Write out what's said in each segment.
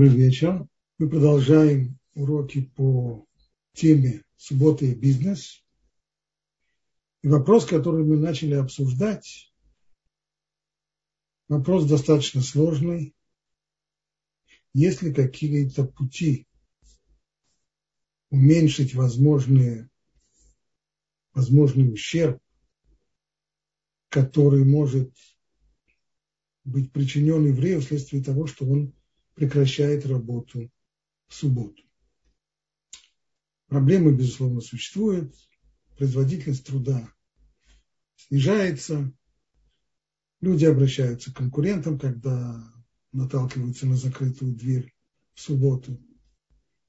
Добрый вечер. Мы продолжаем уроки по теме «Суббота и бизнес». И вопрос, который мы начали обсуждать, вопрос достаточно сложный. Есть ли какие-то пути уменьшить возможные, возможный ущерб, который может быть причинен еврею вследствие того, что он прекращает работу в субботу. Проблемы, безусловно, существуют, производительность труда снижается, люди обращаются к конкурентам, когда наталкиваются на закрытую дверь в субботу.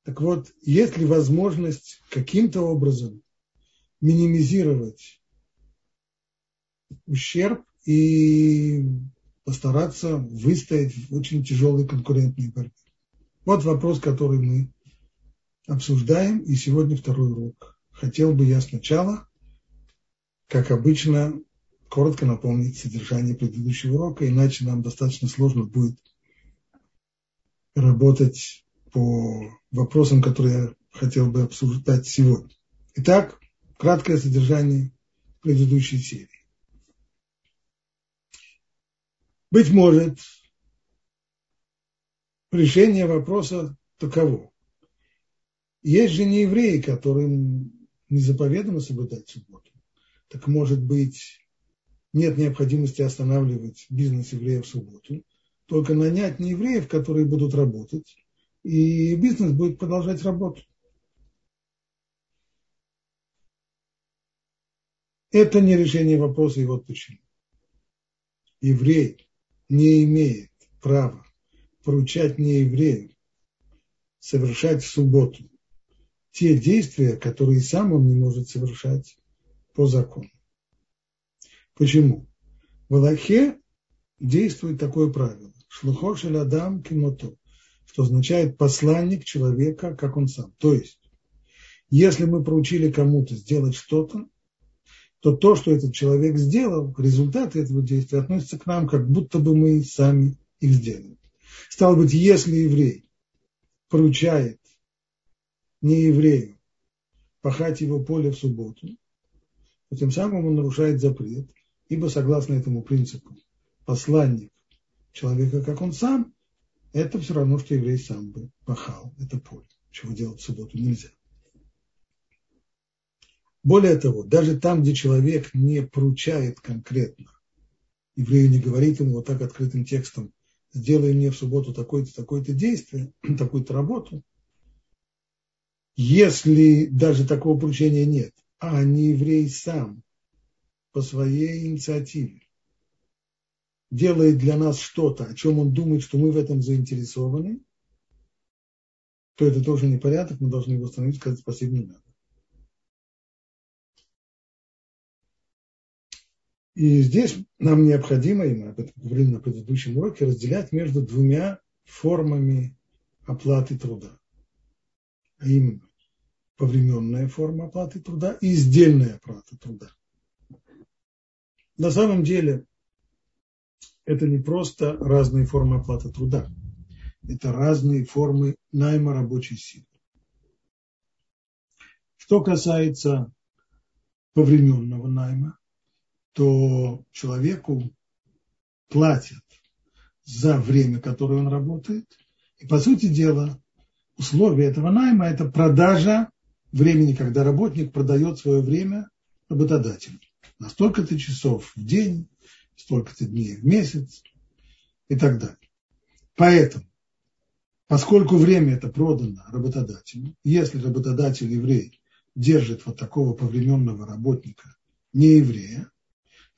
Так вот, есть ли возможность каким-то образом минимизировать ущерб и постараться выстоять в очень тяжелой конкурентной борьбе. Вот вопрос, который мы обсуждаем, и сегодня второй урок. Хотел бы я сначала, как обычно, коротко напомнить содержание предыдущего урока, иначе нам достаточно сложно будет работать по вопросам, которые я хотел бы обсуждать сегодня. Итак, краткое содержание предыдущей серии. Быть может, решение вопроса таково. Есть же не евреи, которым не заповедано соблюдать субботу. Так может быть, нет необходимости останавливать бизнес евреев в субботу, только нанять не евреев, которые будут работать, и бизнес будет продолжать работу. Это не решение вопроса, и вот почему. Еврей не имеет права поручать нееврею совершать в субботу те действия, которые сам он не может совершать по закону. Почему? В Аллахе действует такое правило. Шлухо адам кимото, что означает посланник человека, как он сам. То есть, если мы поручили кому-то сделать что-то, то то, что этот человек сделал, результаты этого действия относятся к нам, как будто бы мы сами их сделали. Стало быть, если еврей поручает не еврею пахать его поле в субботу, то тем самым он нарушает запрет, ибо согласно этому принципу посланник человека, как он сам, это все равно, что еврей сам бы пахал это поле, чего делать в субботу нельзя. Более того, даже там, где человек не поручает конкретно, еврею не говорит ему вот так открытым текстом, сделай мне в субботу такое-то, такое-то действие, такую-то работу, если даже такого поручения нет, а не еврей сам по своей инициативе делает для нас что-то, о чем он думает, что мы в этом заинтересованы, то это тоже непорядок, мы должны его остановить, сказать спасибо не надо. И здесь нам необходимо, и мы об этом говорили на предыдущем уроке, разделять между двумя формами оплаты труда. А именно, повременная форма оплаты труда и издельная оплата труда. На самом деле, это не просто разные формы оплаты труда. Это разные формы найма рабочей силы. Что касается повременного найма, то человеку платят за время, которое он работает. И, по сути дела, условие этого найма – это продажа времени, когда работник продает свое время работодателю. На столько-то часов в день, столько-то дней в месяц и так далее. Поэтому, поскольку время это продано работодателю, если работодатель еврей держит вот такого повременного работника не еврея,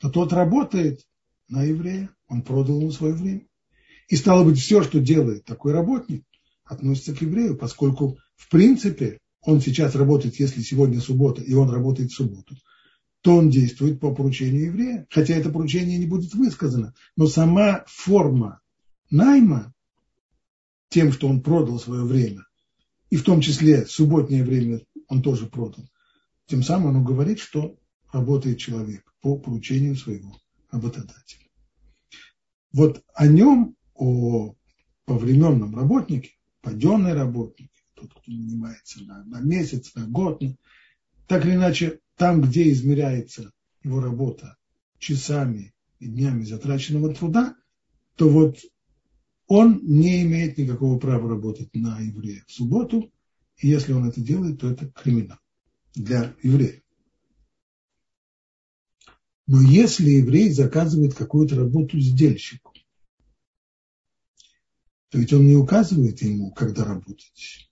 то тот работает на еврея, он продал ему свое время. И стало быть, все, что делает такой работник, относится к еврею, поскольку, в принципе, он сейчас работает, если сегодня суббота, и он работает в субботу, то он действует по поручению еврея, хотя это поручение не будет высказано. Но сама форма найма, тем, что он продал свое время, и в том числе субботнее время он тоже продал, тем самым оно говорит, что работает человек по поручению своего работодателя. Вот о нем, о повременном работнике, паденный работник, тот, кто нанимается на, на месяц, на год, так или иначе, там, где измеряется его работа часами и днями затраченного труда, то вот он не имеет никакого права работать на еврея в субботу, и если он это делает, то это криминал для еврея. Но если еврей заказывает какую-то работу сдельщику, то ведь он не указывает ему, когда работать.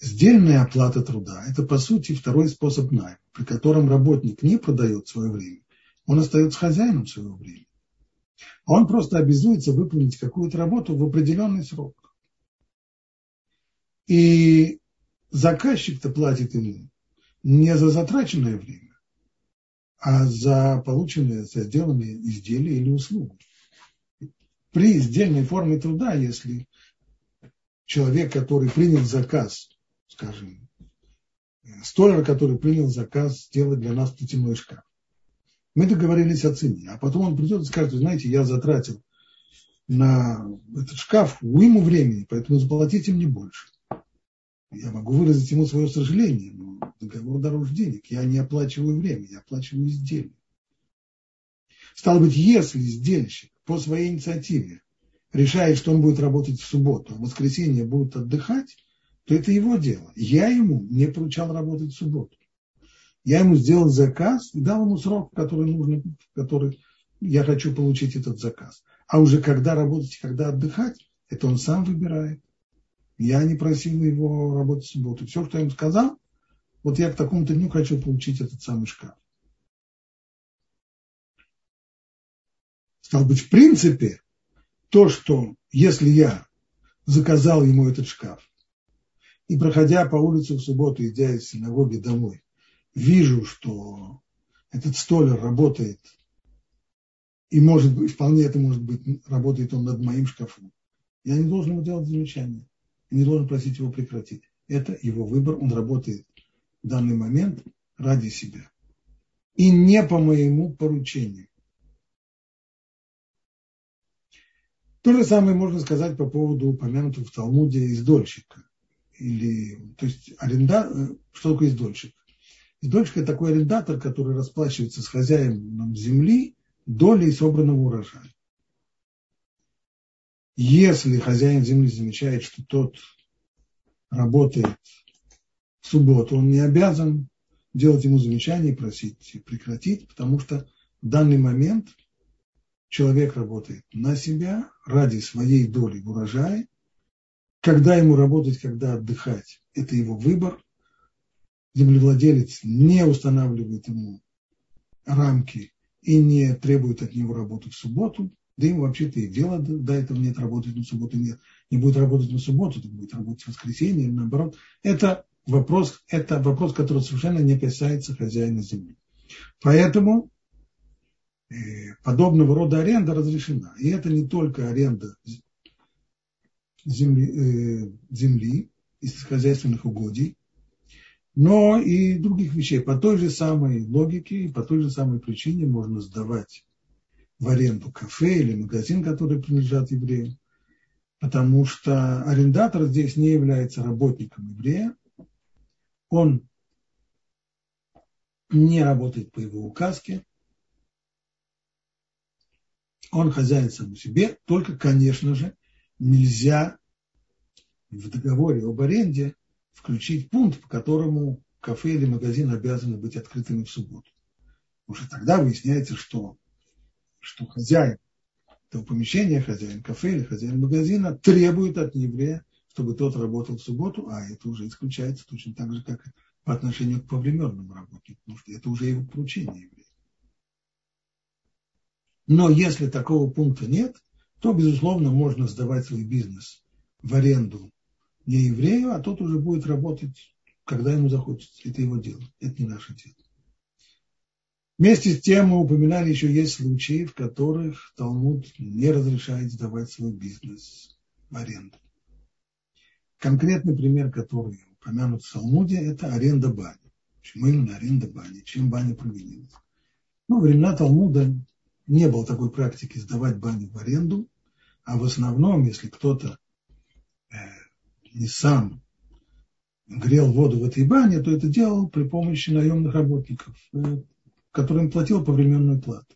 Сдельная оплата труда – это, по сути, второй способ найма, при котором работник не продает свое время, он остается хозяином своего времени. Он просто обязуется выполнить какую-то работу в определенный срок. И заказчик-то платит ему не за затраченное время, а за полученное, за сделанное изделие или услугу. При сдельной форме труда, если человек, который принял заказ, скажем, столяр, который принял заказ сделать для нас платяной шкаф, мы договорились о цене, а потом он придет и скажет, знаете, я затратил на этот шкаф уйму времени, поэтому заплатите мне больше. Я могу выразить ему свое сожаление, но договор дороже денег. Я не оплачиваю время, я оплачиваю изделие. Стало быть, если издельщик по своей инициативе решает, что он будет работать в субботу, а в воскресенье будет отдыхать, то это его дело. Я ему не поручал работать в субботу. Я ему сделал заказ и дал ему срок, который нужно, который я хочу получить этот заказ. А уже когда работать, когда отдыхать, это он сам выбирает. Я не просил его работать в субботу. Все, что я ему сказал, вот я к такому-то дню хочу получить этот самый шкаф. Стал быть, в принципе, то, что если я заказал ему этот шкаф, и проходя по улице в субботу, идя из синагоги домой, вижу, что этот столер работает, и может быть, вполне это может быть, работает он над моим шкафом, я не должен ему делать замечания, и не должен просить его прекратить. Это его выбор, он работает в данный момент ради себя. И не по моему поручению. То же самое можно сказать по поводу упомянутого в Талмуде издольщика. Или, то есть аренда, что такое издольщик? Издольщик – это такой арендатор, который расплачивается с хозяином земли долей собранного урожая. Если хозяин земли замечает, что тот работает в субботу, он не обязан делать ему замечание и просить прекратить, потому что в данный момент человек работает на себя ради своей доли в урожае. Когда ему работать, когда отдыхать, это его выбор землевладелец не устанавливает ему рамки и не требует от него работы в субботу, да ему вообще-то и дела до этого нет, работать на субботу нет, не будет работать на субботу, так будет работать в воскресенье или наоборот. Это вопрос, это вопрос, который совершенно не касается хозяина земли. Поэтому э, подобного рода аренда разрешена. И это не только аренда земли, э, земли из хозяйственных угодий, но и других вещей. По той же самой логике и по той же самой причине можно сдавать в аренду кафе или магазин, который принадлежат евреям, потому что арендатор здесь не является работником еврея, он не работает по его указке, он хозяин сам себе, только, конечно же, нельзя в договоре об аренде включить пункт, по которому кафе или магазин обязаны быть открытыми в субботу. Потому что тогда выясняется, что, что хозяин этого помещения, хозяин кафе или хозяин магазина требует от еврея, чтобы тот работал в субботу, а это уже исключается точно так же, как по отношению к повременному работнику, потому что это уже его поручение еврея. Но если такого пункта нет, то, безусловно, можно сдавать свой бизнес в аренду не еврею, а тот уже будет работать, когда ему захочется. Это его дело, это не наше дело. Вместе с тем мы упоминали еще есть случаи, в которых Талмуд не разрешает сдавать свой бизнес в аренду. Конкретный пример, который упомянут в Талмуде, это аренда бани. Почему именно аренда бани? Чем баня провинилась? Ну, во времена Талмуда не было такой практики сдавать баню в аренду, а в основном, если кто-то э, не сам грел воду в этой бане, то это делал при помощи наемных работников, э, которым платил повременную плату.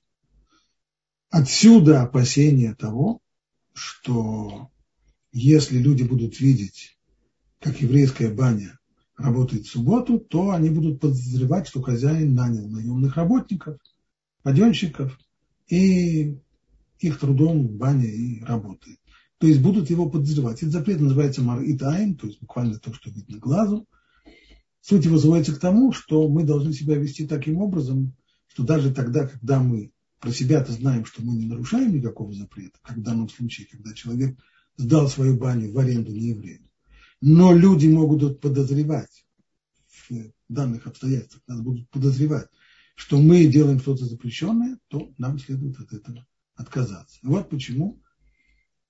Отсюда опасение того, что если люди будут видеть, как еврейская баня работает в субботу, то они будут подозревать, что хозяин нанял наемных работников, паденщиков, и их трудом баня и работает. То есть будут его подозревать. Этот запрет называется марит айн, то есть буквально то, что видно глазу. Суть его сводится к тому, что мы должны себя вести таким образом, что даже тогда, когда мы про себя-то знаем, что мы не нарушаем никакого запрета, как в данном случае, когда человек сдал свою баню в аренду не еврею, но люди могут подозревать в данных обстоятельствах, нас будут подозревать, что мы делаем что-то запрещенное, то нам следует от этого отказаться. Вот почему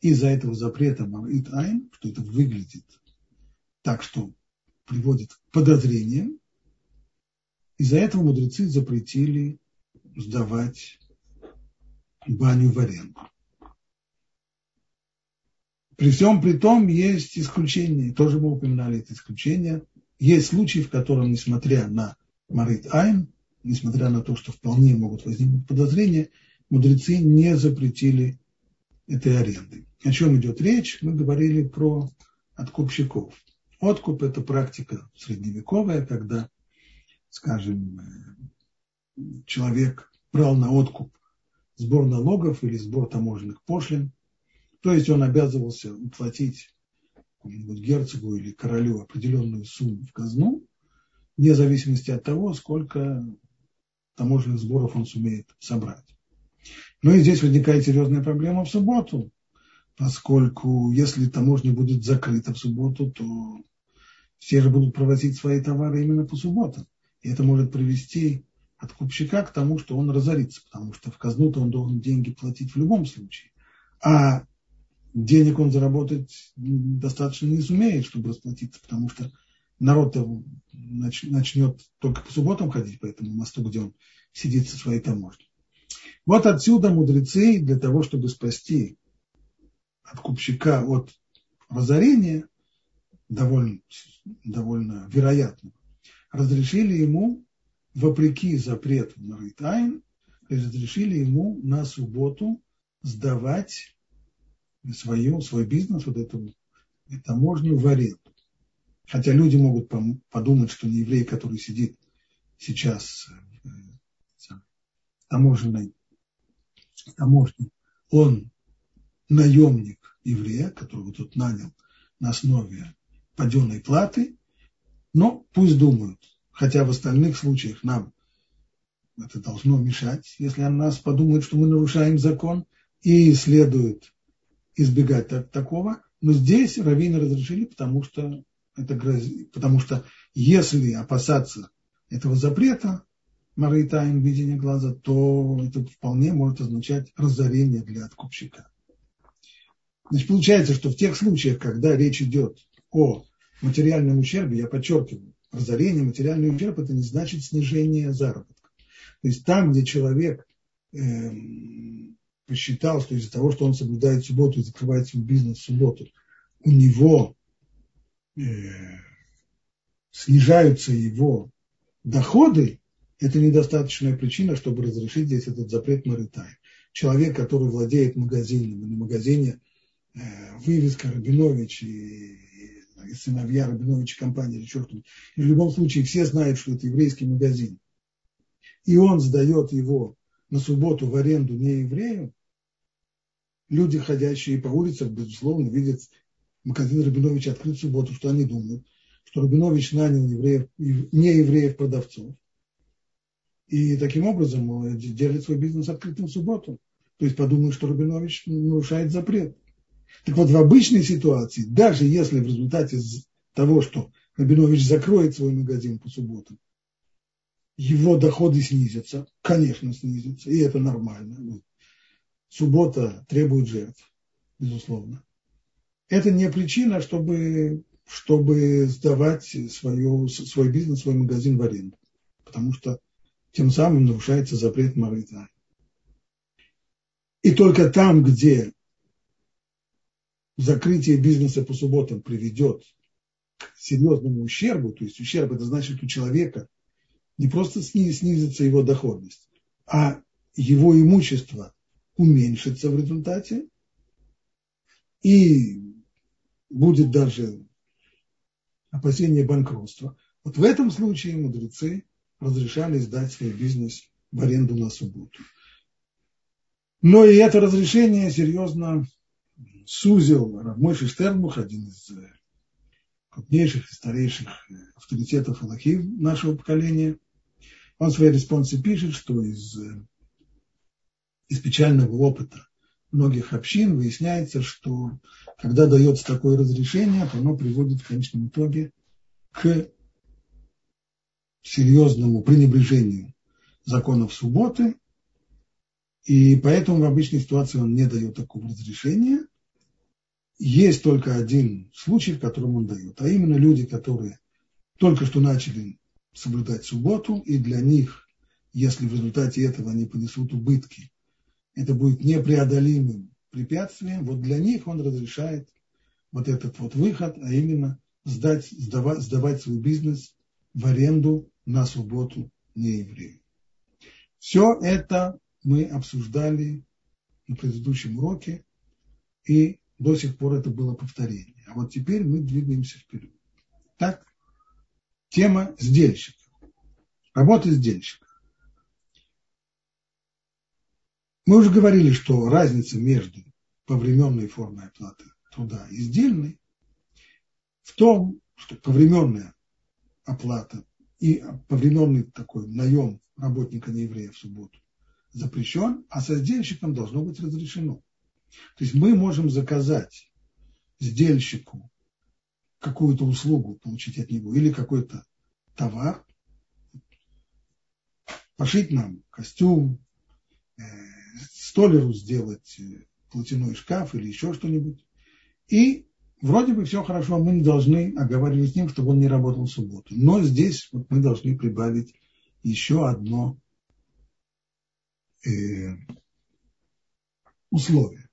из-за этого запрета Марит Айн, что это выглядит так, что приводит к подозрениям, из-за этого мудрецы запретили сдавать баню в аренду. При всем при том есть исключения, тоже мы упоминали это исключение. Есть случаи, в котором, несмотря на Марит Айн, несмотря на то, что вполне могут возникнуть подозрения, мудрецы не запретили этой аренды. О чем идет речь? Мы говорили про откупщиков. Откуп – это практика средневековая, когда, скажем, человек брал на откуп сбор налогов или сбор таможенных пошлин, то есть он обязывался уплатить какому-нибудь герцогу или королю определенную сумму в казну, вне зависимости от того, сколько таможенных сборов он сумеет собрать. Но и здесь возникает серьезная проблема в субботу, поскольку если таможня будет закрыта в субботу, то все же будут провозить свои товары именно по субботам. И это может привести откупщика к тому, что он разорится, потому что в казну-то он должен деньги платить в любом случае. А денег он заработать достаточно не сумеет, чтобы расплатиться, потому что народ начнет только по субботам ходить по этому мосту, где он сидит со своей таможней. Вот отсюда мудрецы для того, чтобы спасти откупщика от разорения, довольно, довольно вероятно, разрешили ему, вопреки запрету на Рейтайн, разрешили ему на субботу сдавать свою, свой бизнес, вот эту таможню в аренду. Хотя люди могут подумать, что не еврей, который сидит сейчас в э, таможенной таможне, он наемник еврея, которого тут нанял на основе паденной платы, но пусть думают, хотя в остальных случаях нам это должно мешать, если о нас подумают, что мы нарушаем закон, и следует избегать так, такого. Но здесь раввины разрешили, потому что это грозит, потому что если опасаться этого запрета, Маритаем видение глаза, то это вполне может означать разорение для откупщика. Значит, получается, что в тех случаях, когда речь идет о материальном ущербе, я подчеркиваю, разорение, материальный ущерб, это не значит снижение заработка. То есть там, где человек э, посчитал, что из-за того, что он соблюдает субботу и закрывает свой бизнес в субботу, у него э, снижаются его доходы, это недостаточная причина, чтобы разрешить здесь этот запрет Маритай. Человек, который владеет магазином, или магазине э, вывеска Рабинович и, и сыновья Рабинович компания или черт И в любом случае все знают, что это еврейский магазин. И он сдает его на субботу в аренду не еврею. Люди, ходящие по улицам, безусловно, видят магазин Рабиновича открыт в субботу, что они думают, что Рабинович нанял евреев, не евреев продавцов и таким образом держит свой бизнес открытым в субботу. То есть подумают, что Рубинович нарушает запрет. Так вот, в обычной ситуации, даже если в результате того, что Рабинович закроет свой магазин по субботам, его доходы снизятся, конечно, снизятся, и это нормально. Суббота требует жертв, безусловно. Это не причина, чтобы, чтобы сдавать свою, свой бизнес, свой магазин в аренду. Потому что тем самым нарушается запрет Марита. И только там, где закрытие бизнеса по субботам приведет к серьезному ущербу, то есть ущерб это значит у человека не просто снизится его доходность, а его имущество уменьшится в результате, и будет даже опасение банкротства. Вот в этом случае мудрецы разрешали сдать свой бизнес в аренду на субботу. Но и это разрешение серьезно сузил Рамойши Штернбух, один из э, крупнейших и старейших э, авторитетов Аллахи нашего поколения. Он в своей респонсе пишет, что из, э, из печального опыта многих общин выясняется, что когда дается такое разрешение, то оно приводит в конечном итоге к серьезному пренебрежению законов субботы, и поэтому в обычной ситуации он не дает такого разрешения. Есть только один случай, в котором он дает, а именно люди, которые только что начали соблюдать субботу, и для них, если в результате этого они понесут убытки, это будет непреодолимым препятствием, вот для них он разрешает вот этот вот выход, а именно сдать, сдавать, сдавать свой бизнес в аренду на субботу нееврею. Все это мы обсуждали на предыдущем уроке, и до сих пор это было повторение. А вот теперь мы двигаемся вперед. Так, тема сдельщика. Работа сдельщика. Мы уже говорили, что разница между повременной формой оплаты труда и сдельной в том, что повременная оплата и повременный такой наем работника нееврея в субботу запрещен, а со сдельщиком должно быть разрешено. То есть мы можем заказать сдельщику какую-то услугу, получить от него, или какой-то товар, пошить нам костюм, э, столеру сделать э, платяной шкаф или еще что-нибудь. И вроде бы все хорошо, мы не должны оговаривать с ним, чтобы он не работал в субботу. Но здесь вот мы должны прибавить еще одно э, условие.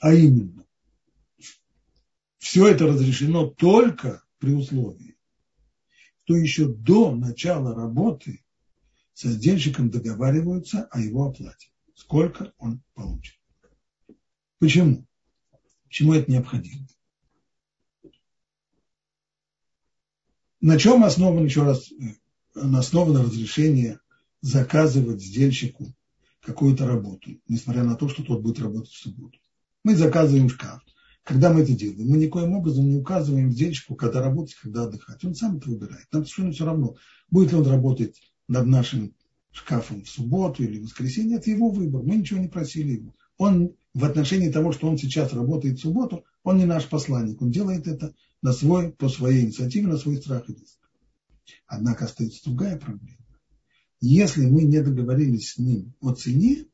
А именно, все это разрешено только при условии, что еще до начала работы со сдельщиком договариваются о его оплате, сколько он получит. Почему? Почему это необходимо? На чем основано, еще раз, э, основано разрешение заказывать сдельщику какую-то работу, несмотря на то, что тот будет работать в субботу. Мы заказываем шкаф. Когда мы это делаем, мы никоим образом не указываем сдельщику, когда работать, когда отдыхать. Он сам это выбирает. Нам совершенно все равно, будет ли он работать над нашим шкафом в субботу или в воскресенье. Это его выбор. Мы ничего не просили его. Он в отношении того, что он сейчас работает в субботу, он не наш посланник. Он делает это на свой, по своей инициативе, на свой страх и риск. Однако остается другая проблема. Если мы не договорились с ним о цене,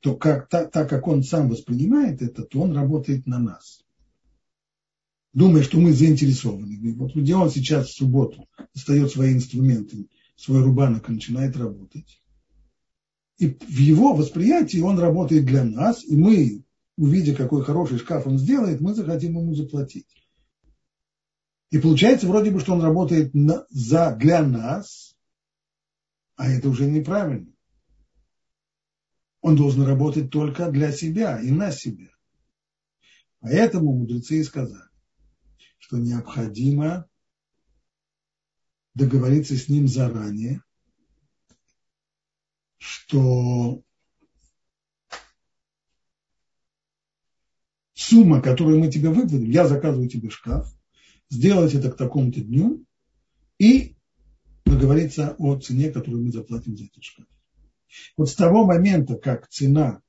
то как, так, так как он сам воспринимает это, то он работает на нас. Думая, что мы заинтересованы. Вот где он сейчас в субботу достает свои инструменты, свой рубанок и начинает работать. И в его восприятии он работает для нас, и мы, увидя, какой хороший шкаф он сделает, мы захотим ему заплатить. И получается вроде бы, что он работает на, за, для нас, а это уже неправильно. Он должен работать только для себя и на себя. Поэтому мудрецы и сказали, что необходимо договориться с ним заранее, что сумма, которую мы тебе выдали, я заказываю тебе шкаф, сделать это к такому-то дню и договориться о цене, которую мы заплатим за этот шкаф. Вот с того момента, как цена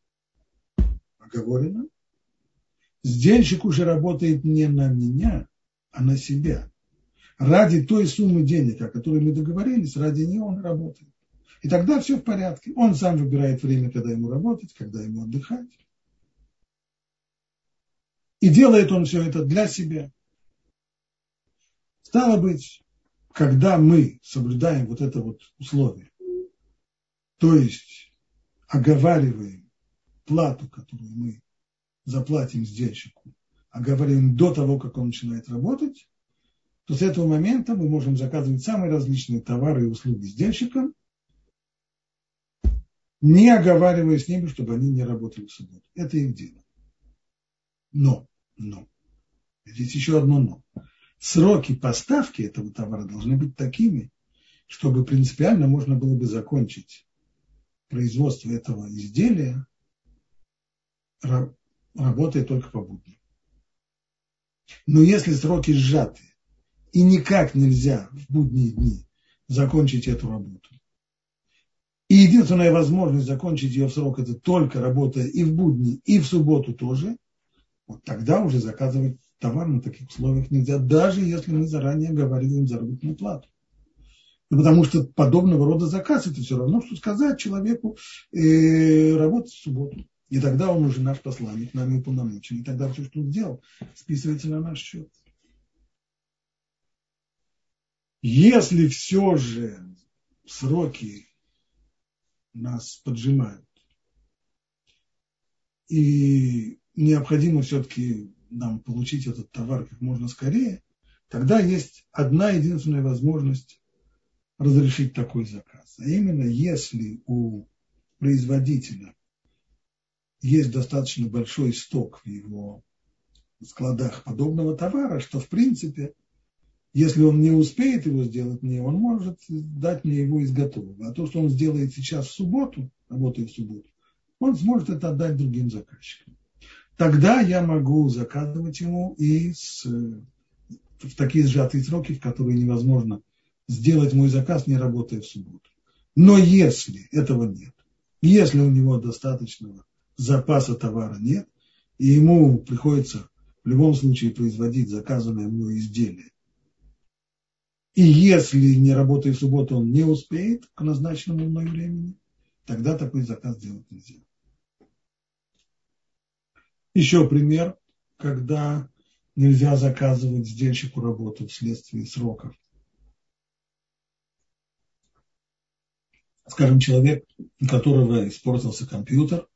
оговорена, сдельщик уже работает не на меня, а на себя. Ради той суммы денег, о которой мы договорились, ради нее он работает. И тогда все в порядке. Он сам выбирает время, когда ему работать, когда ему отдыхать. И делает он все это для себя. Стало быть, когда мы соблюдаем вот это вот условие, то есть оговариваем плату, которую мы заплатим сдельщику, оговариваем до того, как он начинает работать, то с этого момента мы можем заказывать самые различные товары и услуги сдельщикам, не оговаривая с ними, чтобы они не работали в субботу. Это их дело. Но, но, здесь еще одно но. Сроки поставки этого товара должны быть такими, чтобы принципиально можно было бы закончить производство этого изделия, работая только по будням. Но если сроки сжаты, и никак нельзя в будние дни закончить эту работу, и единственная возможность закончить ее в срок это только работая и в будни, и в субботу тоже, вот тогда уже заказывать товар на таких условиях нельзя, даже если мы заранее оговариваем заработную плату. Ну, потому что подобного рода заказ это все равно, что сказать человеку э, работать в субботу. И тогда он уже наш посланник, нами уполномочен. И тогда все, что он сделал, списывается на наш счет. Если все же сроки нас поджимают, и необходимо все-таки нам получить этот товар как можно скорее, тогда есть одна единственная возможность разрешить такой заказ. А именно, если у производителя есть достаточно большой сток в его складах подобного товара, что в принципе если он не успеет его сделать мне, он может дать мне его из. А то, что он сделает сейчас в субботу, работая в субботу, он сможет это отдать другим заказчикам. Тогда я могу заказывать ему и с, в такие сжатые сроки, в которые невозможно сделать мой заказ, не работая в субботу. Но если этого нет, если у него достаточного запаса товара нет, и ему приходится в любом случае производить заказанное мной изделие, и если не работая в субботу, он не успеет к назначенному мной времени, тогда такой заказ делать нельзя. Еще пример, когда нельзя заказывать сдельщику работу вследствие сроков. Скажем, человек, у которого испортился компьютер,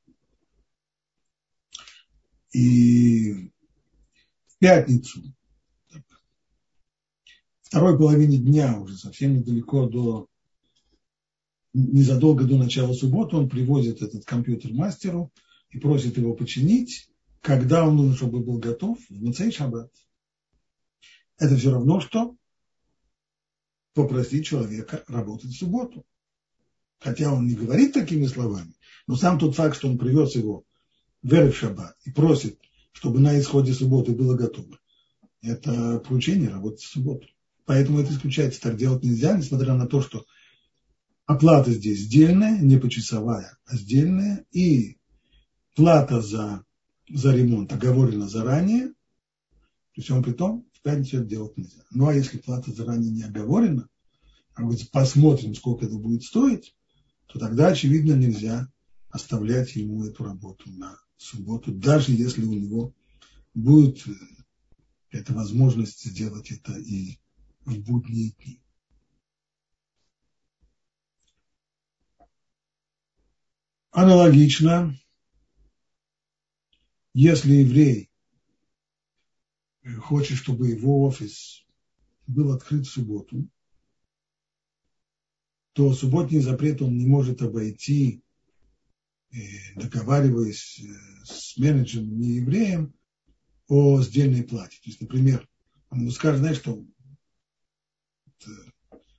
и в пятницу второй половине дня, уже совсем недалеко до, незадолго до начала субботы, он привозит этот компьютер мастеру и просит его починить, когда он нужен, чтобы был готов, в Муцей Шаббат. Это все равно, что попросить человека работать в субботу. Хотя он не говорит такими словами, но сам тот факт, что он привез его в Эрев Шаббат и просит, чтобы на исходе субботы было готово, это поручение работать в субботу. Поэтому это исключается. Так делать нельзя, несмотря на то, что оплата здесь сдельная, не почасовая, а сдельная. И плата за, за ремонт оговорена заранее. При всем при том, в пятницу это делать нельзя. Ну а если плата заранее не оговорена, а говорится, посмотрим, сколько это будет стоить, то тогда, очевидно, нельзя оставлять ему эту работу на субботу, даже если у него будет э, эта возможность сделать это и в будние дни. Аналогично, если еврей хочет, чтобы его офис был открыт в субботу, то субботний запрет он не может обойти, э, договариваясь э, с менеджером, не евреем, о сдельной плате. То есть, например, он ему скажет, знаешь, что в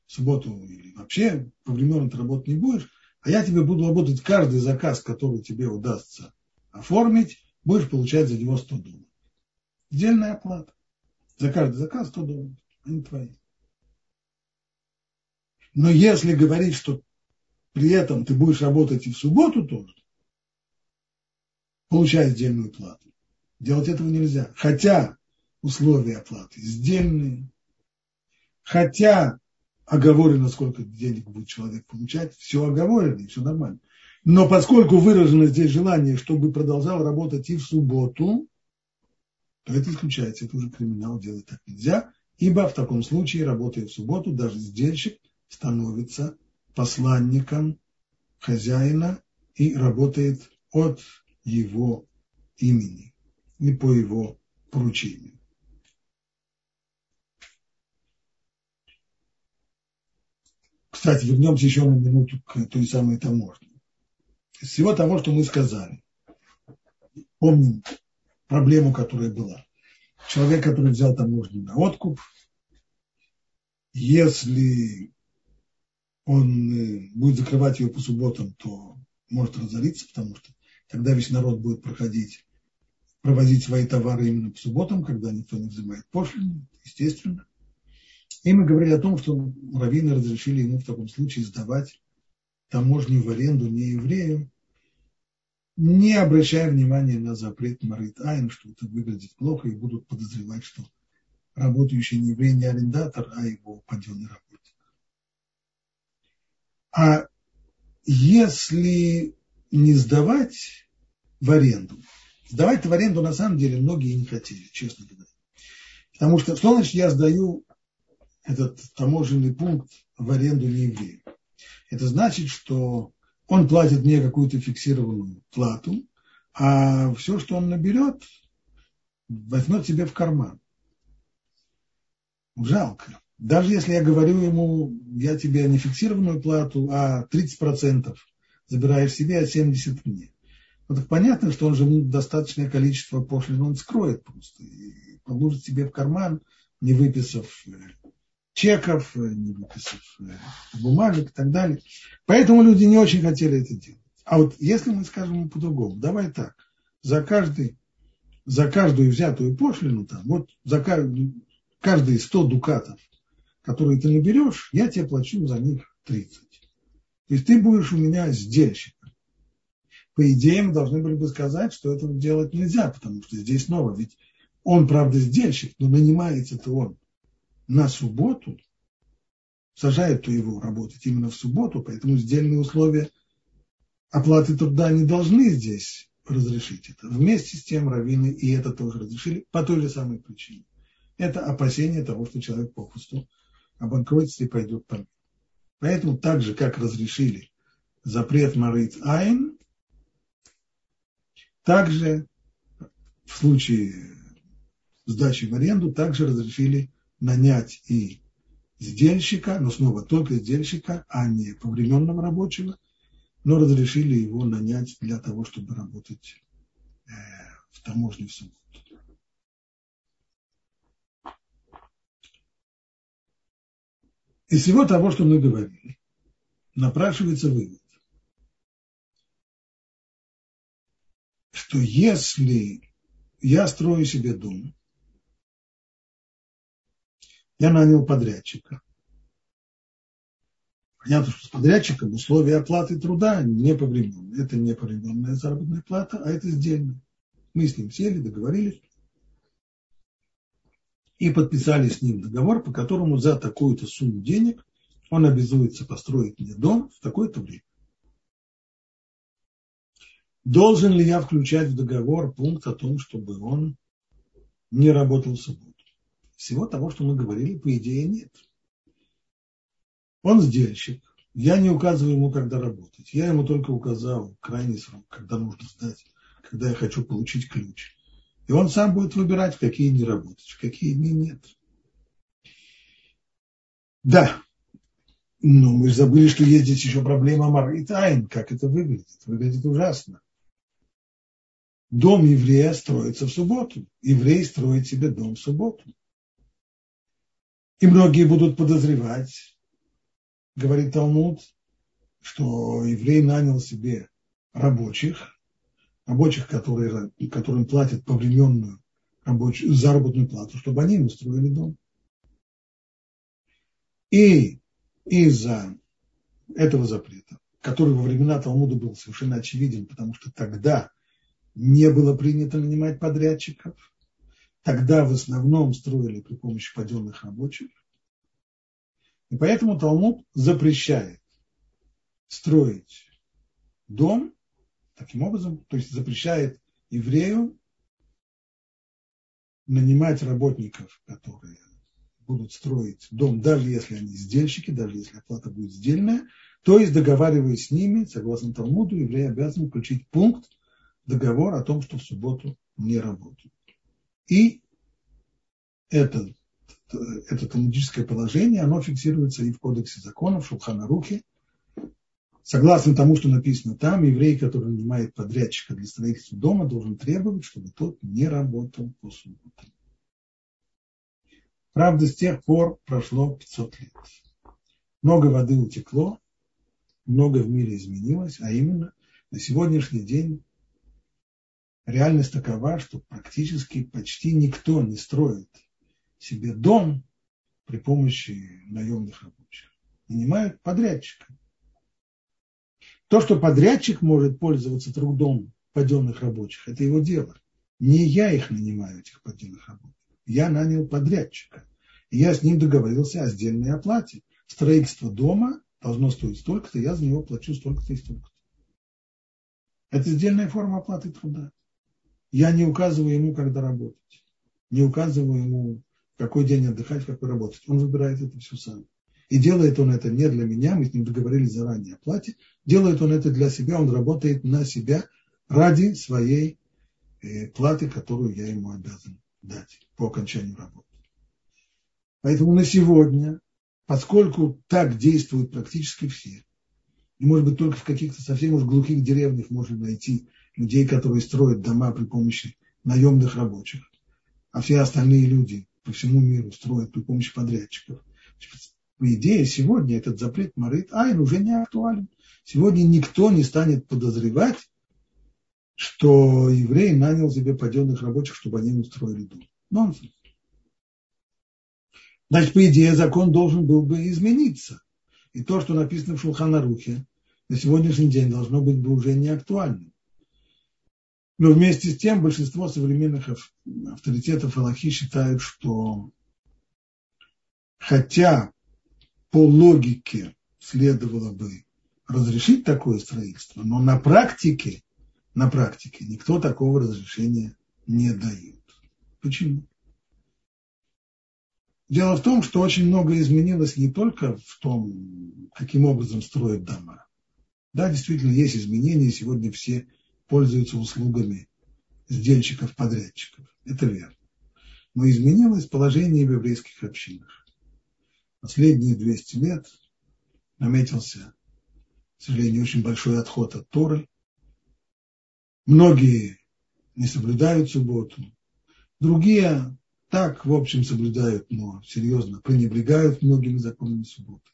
субботу или вообще по временам ты работать не будешь, а я тебе буду работать каждый заказ, который тебе удастся оформить, будешь получать за него 100 долларов. Отдельная оплата. За каждый заказ 100 долларов, они твои. Но если говорить, что при этом ты будешь работать и в субботу тоже, получая сдельную плату, делать этого нельзя. Хотя условия оплаты сдельные, Хотя оговорено, сколько денег будет человек получать, все оговорено, и все нормально. Но поскольку выражено здесь желание, чтобы продолжал работать и в субботу, то это исключается. Это уже криминал, делать так нельзя. Ибо в таком случае, работая в субботу, даже сдельщик становится посланником хозяина и работает от его имени и по его поручению. Кстати, вернемся еще на минуту к той самой таможне. Из всего того, что мы сказали, помним проблему, которая была. Человек, который взял таможню на откуп, если он э, будет закрывать ее по субботам, то может разориться, потому что тогда весь народ будет проходить, провозить свои товары именно по субботам, когда никто не взимает пошлины, естественно. И мы говорили о том, что раввины разрешили ему в таком случае сдавать таможню в аренду не еврею, не обращая внимания на запрет Марит Айн, что это выглядит плохо, и будут подозревать, что работающий не еврей не арендатор, а его паденный работник. А если не сдавать в аренду, сдавать в аренду на самом деле многие не хотели, честно говоря. Потому что что значит я сдаю этот таможенный пункт в аренду не еврею? Это значит, что он платит мне какую-то фиксированную плату, а все, что он наберет, возьмет себе в карман. Жалко. Даже если я говорю ему, я тебе не фиксированную плату, а 30% забираешь себе, а 70% мне. Ну так понятно, что он же достаточное количество пошлин он скроет просто и положит себе в карман, не выписав э, чеков, э, не выписав э, бумажек и так далее. Поэтому люди не очень хотели это делать. А вот если мы скажем по-другому, давай так, за каждый, за каждую взятую пошлину, там, вот за каждые 100 дукатов, которые ты наберешь, я тебе плачу за них 30. То есть ты будешь у меня сдельщиком. По идее, мы должны были бы сказать, что этого делать нельзя, потому что здесь снова, ведь он, правда, сдельщик, но нанимается-то он на субботу, сажает его работать именно в субботу, поэтому сдельные условия оплаты труда не должны здесь разрешить это. Вместе с тем раввины и это тоже разрешили по той же самой причине. Это опасение того, что человек попросту обанкротится и пойдет по. Поэтому так же, как разрешили запрет Марит Айн, также в случае сдачи в аренду также разрешили нанять и сдельщика, но снова только сдельщика, а не повременного рабочего, но разрешили его нанять для того, чтобы работать э, в таможне в субботу. Из всего того, что мы говорили, напрашивается вывод, что если я строю себе дом, я нанял подрядчика. Понятно, что с подрядчиком условия оплаты труда не повременные. Это не повременная заработная плата, а это сдельная. Мы с ним сели, договорились и подписали с ним договор, по которому за такую-то сумму денег он обязуется построить мне дом в такое-то время. Должен ли я включать в договор пункт о том, чтобы он не работал в субботу? Всего того, что мы говорили, по идее, нет. Он сдельщик. Я не указываю ему, когда работать. Я ему только указал крайний срок, когда нужно сдать, когда я хочу получить ключ. И он сам будет выбирать, в какие дни работать, в какие дни нет. Да, но мы забыли, что есть здесь еще проблема Маритайн. Как это выглядит? Выглядит ужасно. Дом еврея строится в субботу. Еврей строит себе дом в субботу. И многие будут подозревать, говорит Талмуд, что еврей нанял себе рабочих, рабочих, которые, которым платят повременную рабочую, заработную плату, чтобы они им устроили дом. И из-за этого запрета, который во времена Талмуда был совершенно очевиден, потому что тогда не было принято нанимать подрядчиков, тогда в основном строили при помощи паденных рабочих. И поэтому Талмуд запрещает строить дом таким образом, то есть запрещает еврею нанимать работников, которые будут строить дом, даже если они сдельщики, даже если оплата будет сдельная, то есть договариваясь с ними, согласно Талмуду, еврей обязан включить пункт договор о том, что в субботу не работают. И этот это талмудическое положение, оно фиксируется и в Кодексе законов, Шулхана Рухе. Согласно тому, что написано там, еврей, который нанимает подрядчика для строительства дома, должен требовать, чтобы тот не работал по субботам. Правда, с тех пор прошло 500 лет. Много воды утекло, много в мире изменилось, а именно на сегодняшний день реальность такова, что практически почти никто не строит себе дом при помощи наемных рабочих. Нанимают подрядчика. То, что подрядчик может пользоваться трудом паденных рабочих, это его дело. Не я их нанимаю, этих паденных рабочих. Я нанял подрядчика. И я с ним договорился о сдельной оплате. Строительство дома должно стоить столько-то, я за него плачу столько-то и столько-то. Это сдельная форма оплаты труда. Я не указываю ему, когда работать. Не указываю ему, какой день отдыхать, какой работать. Он выбирает это все сам. И делает он это не для меня, мы с ним договорились заранее о плате. Делает он это для себя, он работает на себя ради своей э, платы, которую я ему обязан дать по окончанию работы. Поэтому на сегодня, поскольку так действуют практически все, и, может быть, только в каких-то совсем уж глухих деревнях можно найти людей, которые строят дома при помощи наемных рабочих, а все остальные люди по всему миру строят при помощи подрядчиков. По идее, сегодня этот запрет Марит Айн уже не актуален. Сегодня никто не станет подозревать, что еврей нанял себе паденных рабочих, чтобы они устроили дом. Нонсенс. Значит, по идее, закон должен был бы измениться. И то, что написано в Шулханарухе, на сегодняшний день должно быть бы уже не актуальным. Но вместе с тем большинство современных авторитетов Аллахи считают, что хотя по логике следовало бы разрешить такое строительство, но на практике, на практике никто такого разрешения не дает. Почему? Дело в том, что очень много изменилось не только в том, каким образом строят дома. Да, действительно, есть изменения, сегодня все пользуются услугами сдельщиков-подрядчиков. Это верно. Но изменилось положение в еврейских общинах. Последние 200 лет наметился, к сожалению, очень большой отход от Торы. Многие не соблюдают субботу, другие так, в общем, соблюдают, но серьезно пренебрегают многими законами субботы.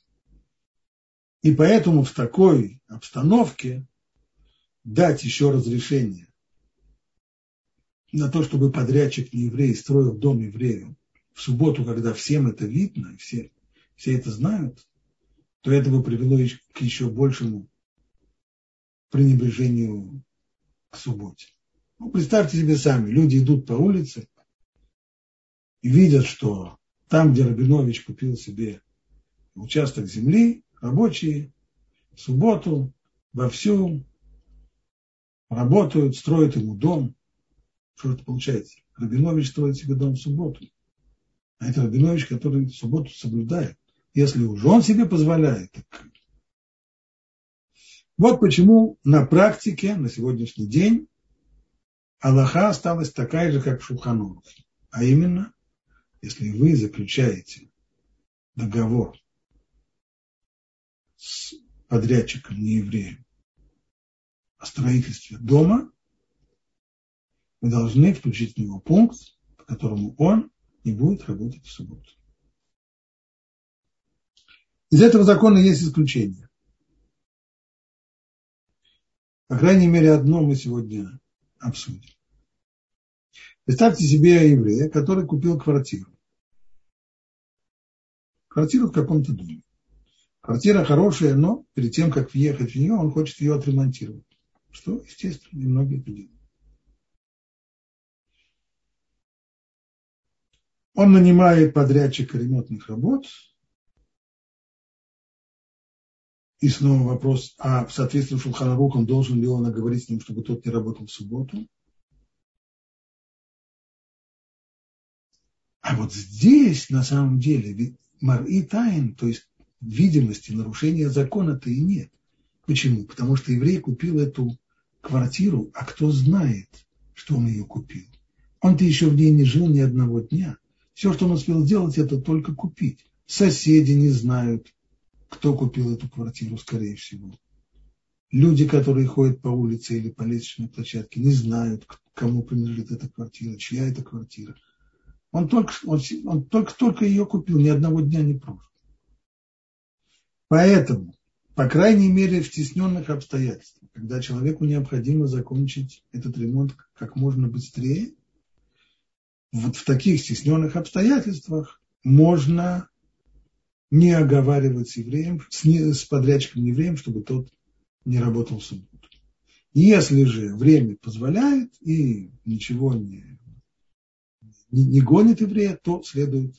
И поэтому в такой обстановке дать еще разрешение на то, чтобы подрядчик не еврей строил дом еврею в субботу, когда всем это видно, все, все это знают, то это бы привело к еще большему пренебрежению к субботе. Ну, представьте себе сами, люди идут по улице, и видят, что там, где Рабинович купил себе участок земли, рабочие в субботу вовсю работают, строят ему дом. Что это получается? Рабинович строит себе дом в субботу. А это Рабинович, который субботу соблюдает. Если уже он себе позволяет. Вот почему на практике, на сегодняшний день, Аллаха осталась такая же, как в Шуханурухе. А именно, если вы заключаете договор с подрядчиком, не евреем, о строительстве дома, вы должны включить в него пункт, по которому он не будет работать в субботу. Из этого закона есть исключение. По крайней мере, одно мы сегодня обсудим. Представьте себе еврея, который купил квартиру. Квартиру в каком-то доме. Квартира хорошая, но перед тем, как въехать в нее, он хочет ее отремонтировать. Что, естественно, многие делают. Он нанимает подрядчика ремонтных работ. И снова вопрос, а в соответствии с Шулханарухом должен ли он оговорить с ним, чтобы тот не работал в субботу? А вот здесь, на самом деле, мар и тайн, то есть видимости нарушения закона-то и нет. Почему? Потому что еврей купил эту квартиру, а кто знает, что он ее купил? Он-то еще в ней не жил ни одного дня. Все, что он успел сделать, это только купить. Соседи не знают, кто купил эту квартиру, скорее всего. Люди, которые ходят по улице или по лестничной площадке, не знают, кому принадлежит эта квартира, чья это квартира. Он только, он, он только, только ее купил, ни одного дня не прожил. Поэтому, по крайней мере, в стесненных обстоятельствах, когда человеку необходимо закончить этот ремонт как можно быстрее, вот в таких стесненных обстоятельствах можно не оговаривать евреем, с, с подрядчиком евреем, чтобы тот не работал в субботу. Если же время позволяет и ничего не, не, не гонит еврея, то следует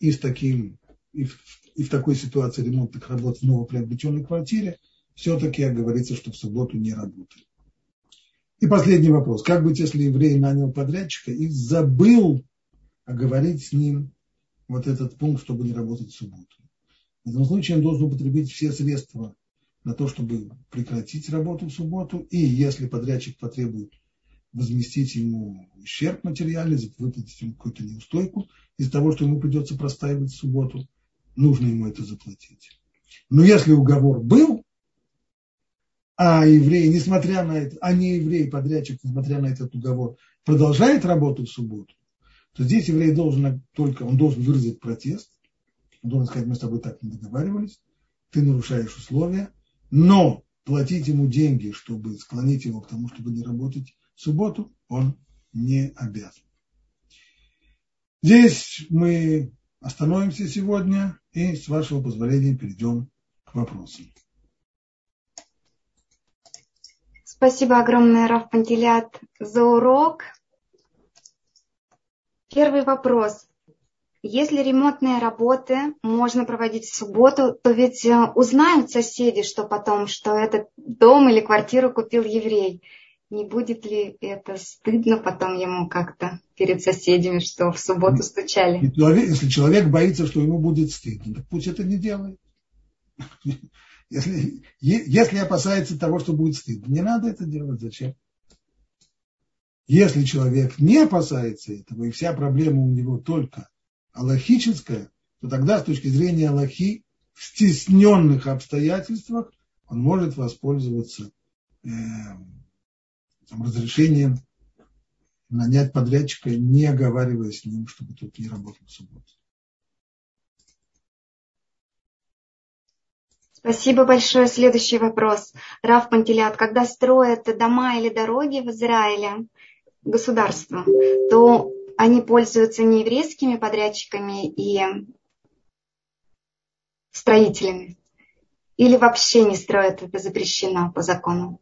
и с таким, и в, и в такой ситуации ремонтных работ в новоприобретенной квартире все-таки оговориться, что в субботу не работает. И последний вопрос. Как быть, если еврей нанял подрядчика и забыл оговорить с ним вот этот пункт, чтобы не работать в субботу? В этом случае он должен употребить все средства на то, чтобы прекратить работу в субботу, и если подрядчик потребует возместить ему ущерб материальный, выплатить ему какую-то неустойку из того, что ему придется простаивать в субботу, нужно ему это заплатить. Но если уговор был, а еврей, несмотря на это, а не еврей, подрядчик, несмотря на этот уговор, продолжает работу в субботу, то здесь еврей должен только, он должен выразить протест, он должен сказать, мы с тобой так не договаривались, ты нарушаешь условия, но платить ему деньги, чтобы склонить его к тому, чтобы не работать в субботу, он не обязан. Здесь мы остановимся сегодня и, с вашего позволения, перейдем к вопросам. Спасибо огромное, Раф Пантелят, за урок. Первый вопрос. Если ремонтные работы можно проводить в субботу, то ведь э, узнают соседи, что потом, что этот дом или квартиру купил еврей. Не будет ли это стыдно потом ему как-то перед соседями, что в субботу стучали? Если человек боится, что ему будет стыдно, так пусть это не делает. Если, если опасается того, что будет стыдно, не надо это делать. Зачем? Если человек не опасается этого, и вся проблема у него только аллахическая, то тогда с точки зрения Аллахи в стесненных обстоятельствах он может воспользоваться э, там, разрешением нанять подрядчика, не оговаривая с ним, чтобы тот не работал в субботу. Спасибо большое. Следующий вопрос. Раф Пантелят, когда строят дома или дороги в Израиле, государство, то они пользуются не еврейскими подрядчиками и строителями? Или вообще не строят, это запрещено по закону?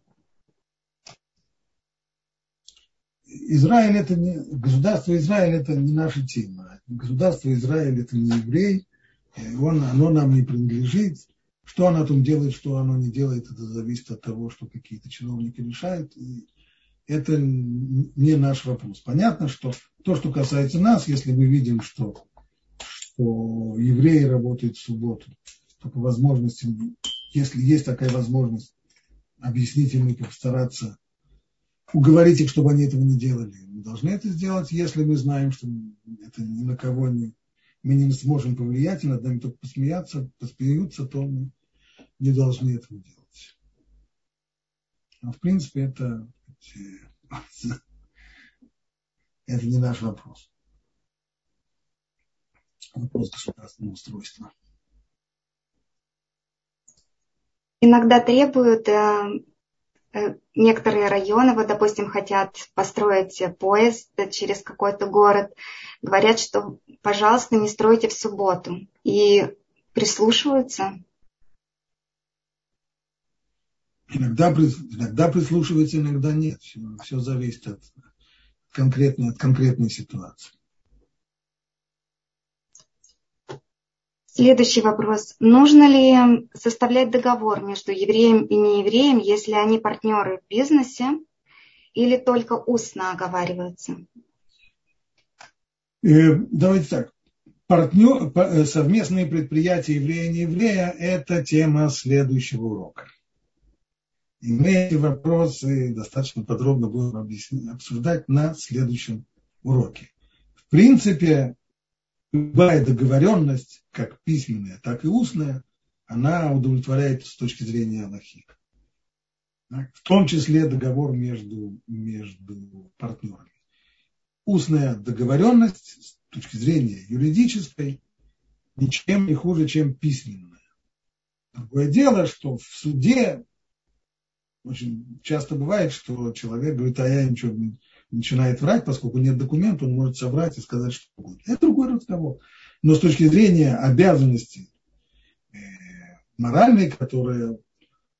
Израиль это не, государство Израиль это не наша тема. Государство Израиль это не еврей, он, оно нам не принадлежит. Что оно там делает, что оно не делает, это зависит от того, что какие-то чиновники решают. И это не наш вопрос. Понятно, что то, что касается нас, если мы видим, что, что евреи работают в субботу, то по возможности, если есть такая возможность, объяснить им и постараться уговорить их, чтобы они этого не делали. Мы должны это сделать, если мы знаем, что это ни на кого не, мы не сможем повлиять, и над нами только посмеяться, посмеются, то мы не должны этого делать. Но в принципе это это не наш вопрос. Вопрос государственного устройства. Иногда требуют э, э, некоторые районы, вот, допустим, хотят построить поезд через какой-то город, говорят, что, пожалуйста, не стройте в субботу. И прислушиваются Иногда, иногда прислушивается, иногда нет. Все, все зависит от конкретной, от конкретной ситуации. Следующий вопрос. Нужно ли составлять договор между евреем и неевреем, если они партнеры в бизнесе, или только устно оговариваются? Э, давайте так. Партнер, э, совместные предприятия еврея и нееврея – это тема следующего урока. И мы эти вопросы достаточно подробно будем объяснять, обсуждать на следующем уроке. В принципе, любая договоренность, как письменная, так и устная, она удовлетворяет с точки зрения Аллахи. В том числе договор между, между партнерами. Устная договоренность с точки зрения юридической ничем не хуже, чем письменная. Другое дело, что в суде очень часто бывает, что человек говорит, а я ничего не начинает врать, поскольку нет документа, он может собрать и сказать, что угодно. Это другой разговор. Но с точки зрения обязанности э, моральной, которая,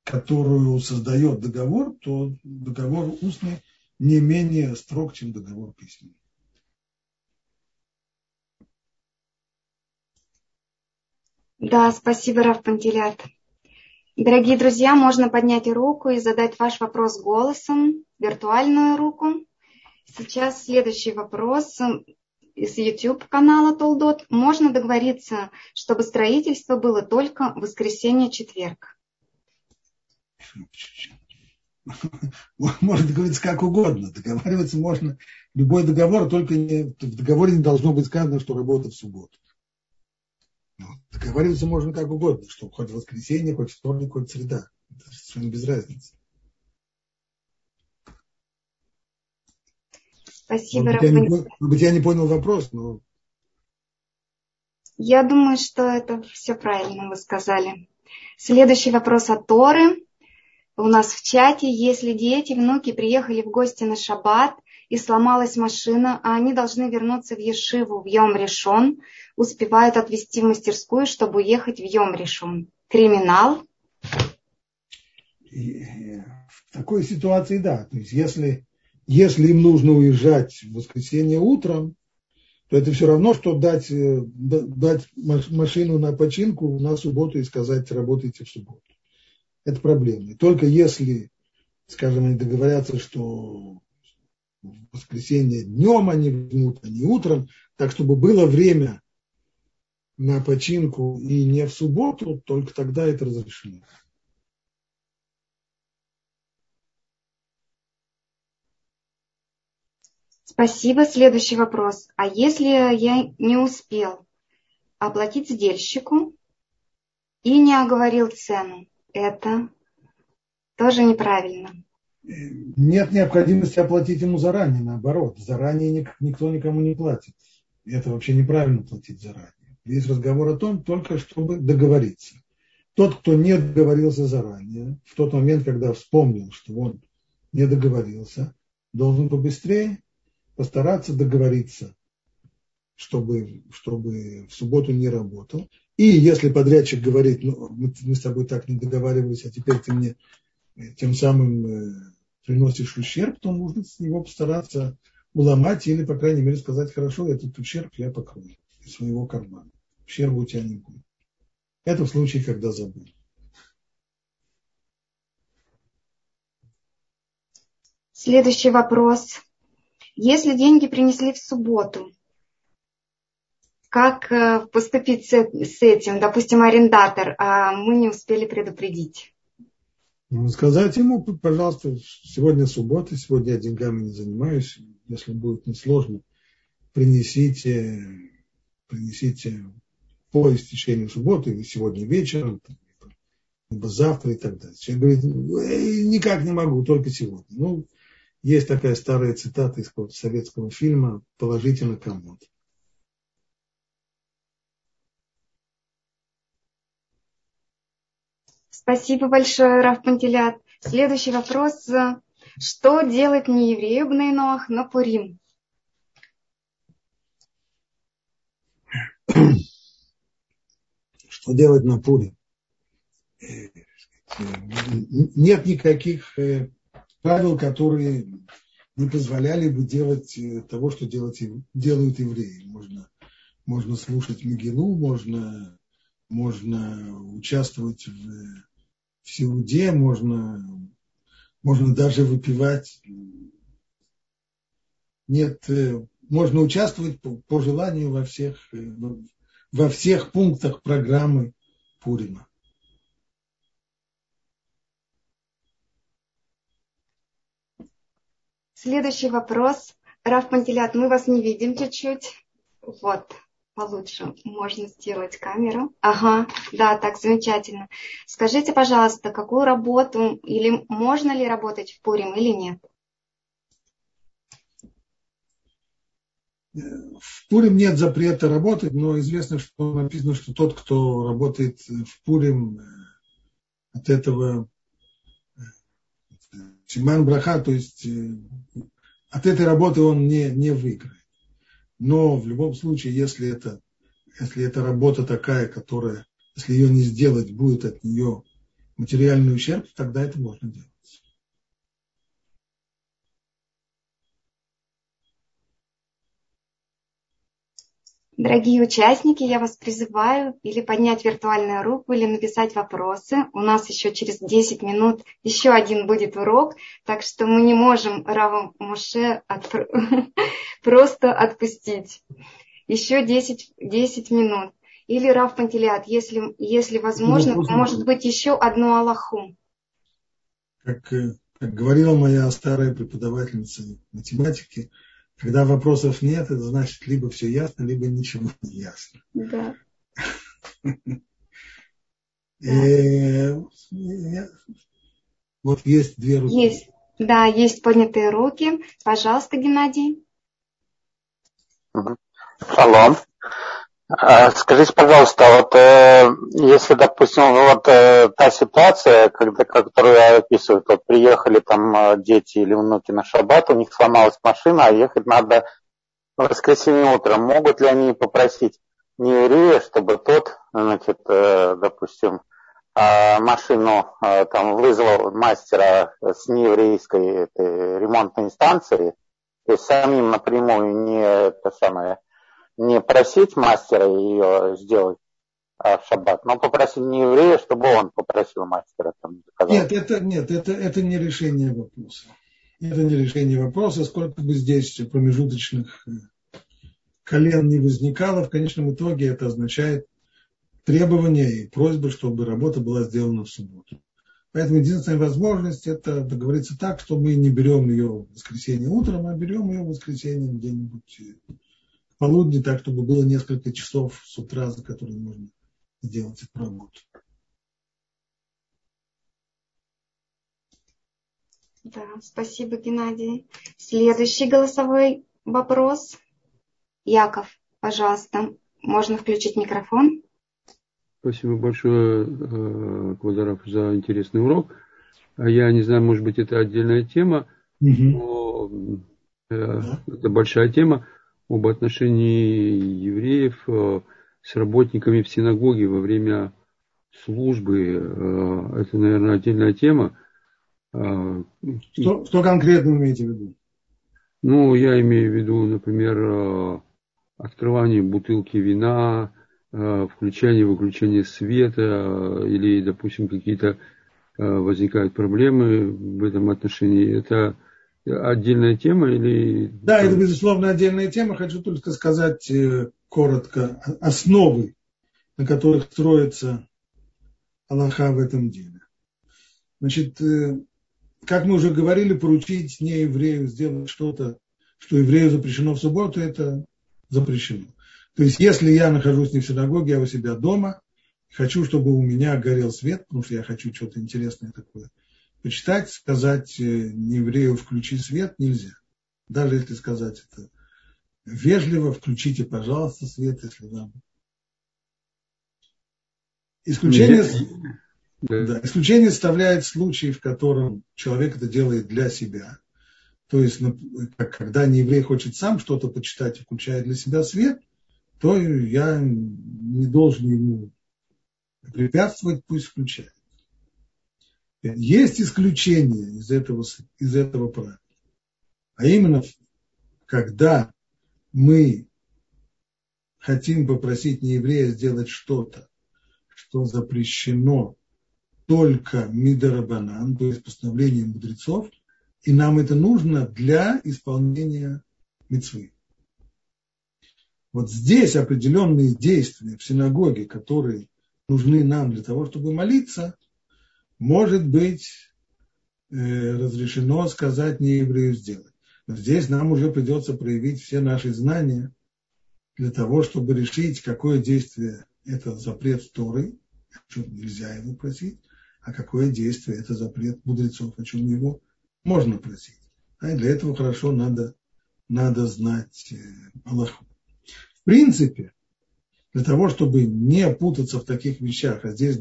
которую создает договор, то договор устный не менее строг, чем договор письменный. Да, спасибо, Раф Пантелят. Дорогие друзья, можно поднять руку и задать ваш вопрос голосом, виртуальную руку. Сейчас следующий вопрос из YouTube канала Толдот. Можно договориться, чтобы строительство было только в воскресенье-четверг? Можно договориться как угодно. Договариваться можно. Любой договор, только не, в договоре не должно быть сказано, что работа в субботу. Ну, договариваться можно как угодно, что хоть воскресенье, хоть вторник, хоть среда. Это совершенно без разницы. Спасибо, может быть, я не, может быть, я не понял вопрос, но... Я думаю, что это все правильно вы сказали. Следующий вопрос от Торы. У нас в чате, если дети, внуки приехали в гости на шаббат и сломалась машина, а они должны вернуться в Ешиву в Йом Решон, успевают отвезти в мастерскую, чтобы уехать в Йом Решон. Криминал? Э, в такой ситуации, да. То есть, если, если им нужно уезжать в воскресенье утром, то это все равно, что дать, э, дать машину на починку на субботу и сказать, работайте в субботу. Это проблема. И только если, скажем, они договорятся, что в воскресенье днем они вернут, а не утром, так чтобы было время на починку и не в субботу, только тогда это разрешено. Спасибо. Следующий вопрос. А если я не успел оплатить сдельщику и не оговорил цену, это тоже неправильно нет необходимости оплатить ему заранее, наоборот, заранее никто никому не платит. Это вообще неправильно платить заранее. Есть разговор о том, только чтобы договориться. Тот, кто не договорился заранее, в тот момент, когда вспомнил, что он не договорился, должен побыстрее постараться договориться, чтобы, чтобы в субботу не работал. И если подрядчик говорит, ну, мы, с тобой так не договаривались, а теперь ты мне тем самым э, приносишь ущерб, то нужно с него постараться уломать или, по крайней мере, сказать, хорошо, этот ущерб я покрою из своего кармана. Ущерба у тебя не будет. Это в случае, когда забыл. Следующий вопрос. Если деньги принесли в субботу, как э, поступить с этим? Допустим, арендатор, а мы не успели предупредить. Ну, сказать ему, пожалуйста, сегодня суббота, сегодня я деньгами не занимаюсь, если будет несложно, принесите, принесите по истечению субботы или сегодня вечером, либо завтра и так далее. Человек говорит, никак не могу, только сегодня. Ну, есть такая старая цитата из советского фильма «Положите на комод». Спасибо большое, Раф Пантелят. Следующий вопрос. Что делать не еврею Бнейноах на Пурим? Что делать на Пурим? Нет никаких э, правил, которые не позволяли бы делать э, того, что делают евреи. Можно, можно слушать Мегилу, можно, можно участвовать в в Сеуде можно, можно даже выпивать. Нет, э, можно участвовать по, по желанию во всех, э, во всех пунктах программы Пурима. Следующий вопрос. Раф Пантелят, мы вас не видим чуть-чуть. Вот. Получше можно сделать камеру. Ага, да, так замечательно. Скажите, пожалуйста, какую работу или можно ли работать в Пурим или нет? В Пурим нет запрета работать, но известно, что написано, что тот, кто работает в Пурим, от этого Симан Браха, то есть э, от этой работы он не, не выиграет. Но в любом случае, если это, если это работа такая, которая, если ее не сделать, будет от нее материальный ущерб, тогда это можно делать. Дорогие участники, я вас призываю или поднять виртуальную руку, или написать вопросы. У нас еще через 10 минут еще один будет урок, так что мы не можем Рава Муше отпр... просто отпустить. Еще 10, 10 минут. Или Рав Пантелеат, если, если возможно, может быть еще одну Аллаху. Как, э, как говорила моя старая преподавательница математики, когда вопросов нет, это значит, либо все ясно, либо ничего не ясно. Да. Вот есть две руки. Есть. Да, есть поднятые руки. Пожалуйста, Геннадий. Шалом. А, скажите, пожалуйста, вот э, если, допустим, вот э, та ситуация, когда, которую я описываю, вот приехали там э, дети или внуки на шаббат, у них сломалась машина, а ехать надо в воскресенье утром, могут ли они попросить не еврея, чтобы тот, значит, допустим, а, машину там вызвал мастера с нееврейской этой, ремонтной станции, то есть самим напрямую не это самое не просить мастера ее сделать а, в шаббат, но попросить не еврея, чтобы он попросил мастера. Там, нет, это, нет это, это не решение вопроса. Это не решение вопроса, сколько бы здесь промежуточных э, колен не возникало, в конечном итоге это означает требование и просьба, чтобы работа была сделана в субботу. Поэтому единственная возможность это договориться так, что мы не берем ее в воскресенье утром, а берем ее в воскресенье где-нибудь полудни, так, чтобы было несколько часов с утра, за которые можно сделать эту работу. Да, спасибо, Геннадий. Следующий голосовой вопрос. Яков, пожалуйста, можно включить микрофон. Спасибо большое, э, Квадаров, за интересный урок. А я не знаю, может быть, это отдельная тема, угу. но э, это большая тема об отношении евреев э, с работниками в синагоге во время службы. Э, это, наверное, отдельная тема. Э, что, что конкретно вы имеете в виду? Ну, я имею в виду, например, открывание бутылки вина, включение, выключение света или, допустим, какие-то возникают проблемы в этом отношении. Это отдельная тема или... Да, это, безусловно, отдельная тема. Хочу только сказать э, коротко основы, на которых строится Аллаха в этом деле. Значит, э, как мы уже говорили, поручить не еврею сделать что-то, что еврею запрещено в субботу, это запрещено. То есть, если я нахожусь не в синагоге, а у себя дома, хочу, чтобы у меня горел свет, потому что я хочу что-то интересное такое – почитать, сказать э, еврею «включи свет» нельзя. Даже если сказать это вежливо, включите, пожалуйста, свет, если вам. Исключение, да, исключение составляет случай, в котором человек это делает для себя. То есть, когда не еврей хочет сам что-то почитать и включает для себя свет, то я не должен ему препятствовать, пусть включает. Есть исключение из этого, из этого правила. А именно, когда мы хотим попросить нееврея сделать что-то, что запрещено только мидарабанан, то есть постановлением мудрецов, и нам это нужно для исполнения мецвы. Вот здесь определенные действия в синагоге, которые нужны нам для того, чтобы молиться, может быть э, разрешено сказать не еврею сделать. Но здесь нам уже придется проявить все наши знания для того, чтобы решить, какое действие это запрет Торы, о чем нельзя его просить, а какое действие это запрет мудрецов, о чем его можно просить. А для этого хорошо надо, надо знать э, Аллаху. В принципе, для того, чтобы не путаться в таких вещах, а здесь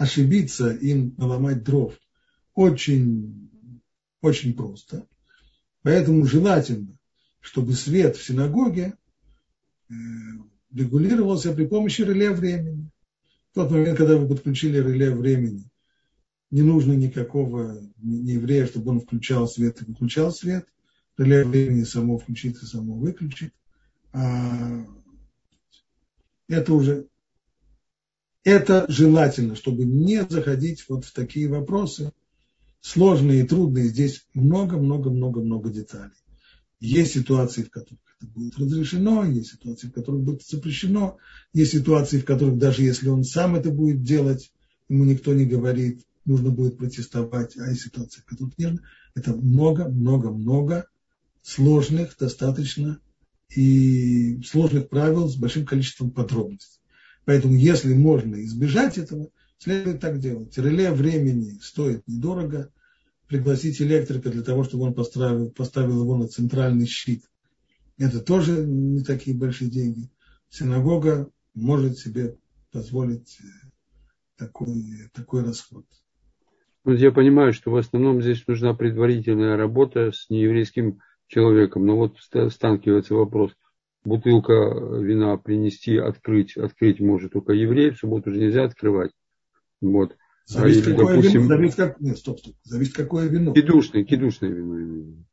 ошибиться и наломать дров, очень, очень просто. Поэтому желательно, чтобы свет в синагоге э, регулировался при помощи реле времени. В тот момент, когда вы подключили реле времени, не нужно никакого не еврея, чтобы он включал свет и выключал свет. Реле времени само включит и само выключит. А это уже это желательно, чтобы не заходить вот в такие вопросы, сложные и трудные. Здесь много-много-много-много деталей. Есть ситуации, в которых это будет разрешено, есть ситуации, в которых будет запрещено, есть ситуации, в которых даже если он сам это будет делать, ему никто не говорит, нужно будет протестовать, а есть ситуации, в которых нет. Это много-много-много сложных, достаточно и сложных правил с большим количеством подробностей. Поэтому, если можно избежать этого, следует так делать. Реле времени стоит недорого. Пригласить электрика для того, чтобы он поставил, поставил его на центральный щит. Это тоже не такие большие деньги. Синагога может себе позволить э, такой, такой расход. Я понимаю, что в основном здесь нужна предварительная работа с нееврейским человеком. Но вот сталкивается вопрос – бутылка вина принести, открыть, открыть может только еврей, в субботу уже нельзя открывать. Вот. Зависит, а, или, какое допустим, вино, зависит, как, нет, стоп, стоп, зависит какое вино. Кидушное, кидушное вино.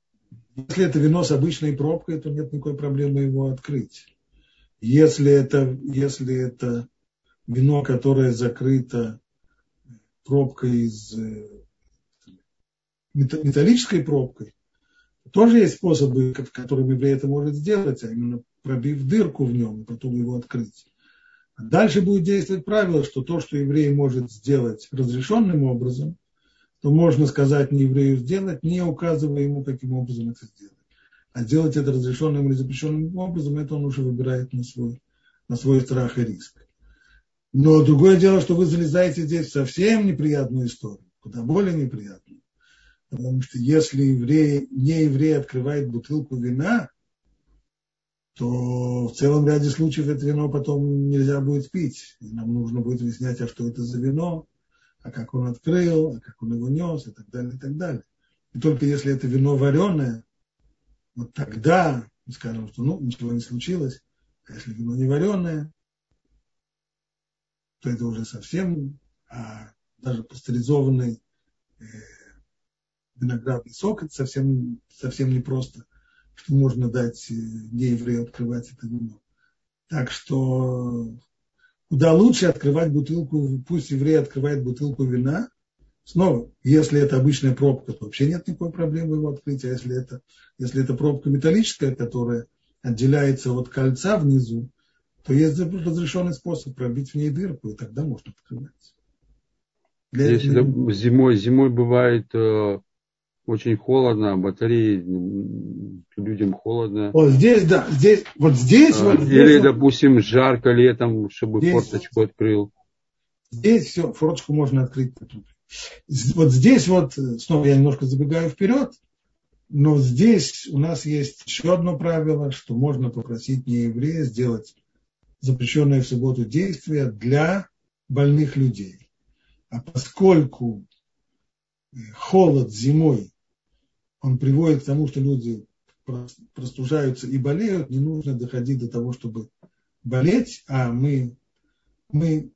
Если это вино с обычной пробкой, то нет никакой проблемы его открыть. Если это, если это вино, которое закрыто пробкой из э, металлической пробкой, тоже есть способы, в которым еврей это может сделать, а именно пробив дырку в нем и потом его открыть. А дальше будет действовать правило, что то, что еврей может сделать разрешенным образом, то можно сказать не еврею сделать, не указывая ему, каким образом это сделать. А сделать это разрешенным или запрещенным образом, это он уже выбирает на свой, на свой страх и риск. Но другое дело, что вы залезаете здесь в совсем неприятную историю, куда более неприятную. Потому что если еврей, не еврей открывает бутылку вина, то в целом ряде случаев это вино потом нельзя будет пить. И нам нужно будет выяснять, а что это за вино, а как он открыл, а как он его нес и так далее, и так далее. И только если это вино вареное, вот тогда мы скажем, что ну, ничего не случилось. А если вино не вареное, то это уже совсем, а даже пастеризованный э, виноградный сок, это совсем, совсем непросто что можно дать нееврею открывать это вино. Так что куда лучше открывать бутылку, пусть еврей открывает бутылку вина. Снова, если это обычная пробка, то вообще нет никакой проблемы его открыть. А если это, если это пробка металлическая, которая отделяется от кольца внизу, то есть разрешенный способ пробить в ней дырку, и тогда можно открывать. Для Если зимой, зимой бывает э, очень холодно, батареи людям холодно. Вот здесь, да, здесь, вот здесь, а, вот здесь. Или, вот, допустим, жарко летом, чтобы здесь, форточку открыл. Здесь все, форточку можно открыть. Вот здесь вот, снова я немножко забегаю вперед, но здесь у нас есть еще одно правило, что можно попросить нееврея сделать запрещенное в субботу действие для больных людей. А поскольку холод зимой он приводит к тому, что люди простужаются и болеют, не нужно доходить до того, чтобы болеть, а мы, мы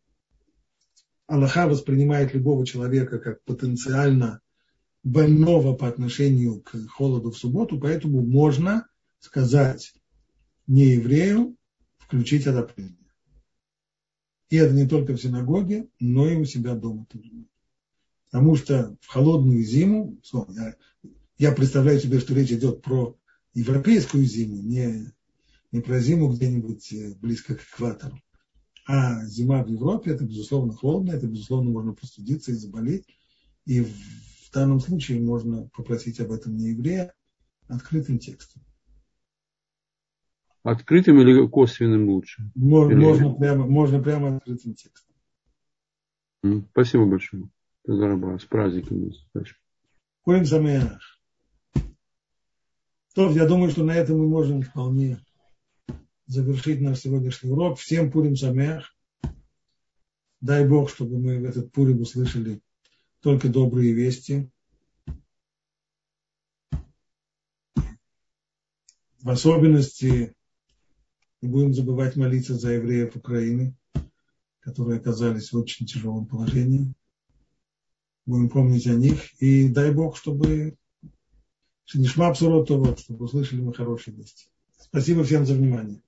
Аллаха воспринимает любого человека как потенциально больного по отношению к холоду в субботу, поэтому можно сказать не еврею включить отопление. И это не только в синагоге, но и у себя дома тоже. Потому что в холодную зиму, я представляю себе, что речь идет про европейскую зиму, не, не про зиму где-нибудь э, близко к экватору. А зима в Европе, это, безусловно, холодно, это, безусловно, можно простудиться и заболеть. И в данном случае можно попросить об этом не еврея открытым текстом. открытым или косвенным лучше? Можно, или... можно, прямо, можно прямо открытым текстом. Спасибо большое. С праздником. Пурим Самеах. То, я думаю, что на этом мы можем вполне завершить наш сегодняшний урок. Всем Пурим Самеах. Дай Бог, чтобы мы в этот Пурим услышали только добрые вести. В особенности не будем забывать молиться за евреев Украины, которые оказались в очень тяжелом положении. Будем помнить о них. И дай Бог, чтобы Шнишма Псуротова, чтобы услышали мы хорошие вести. Спасибо всем за внимание.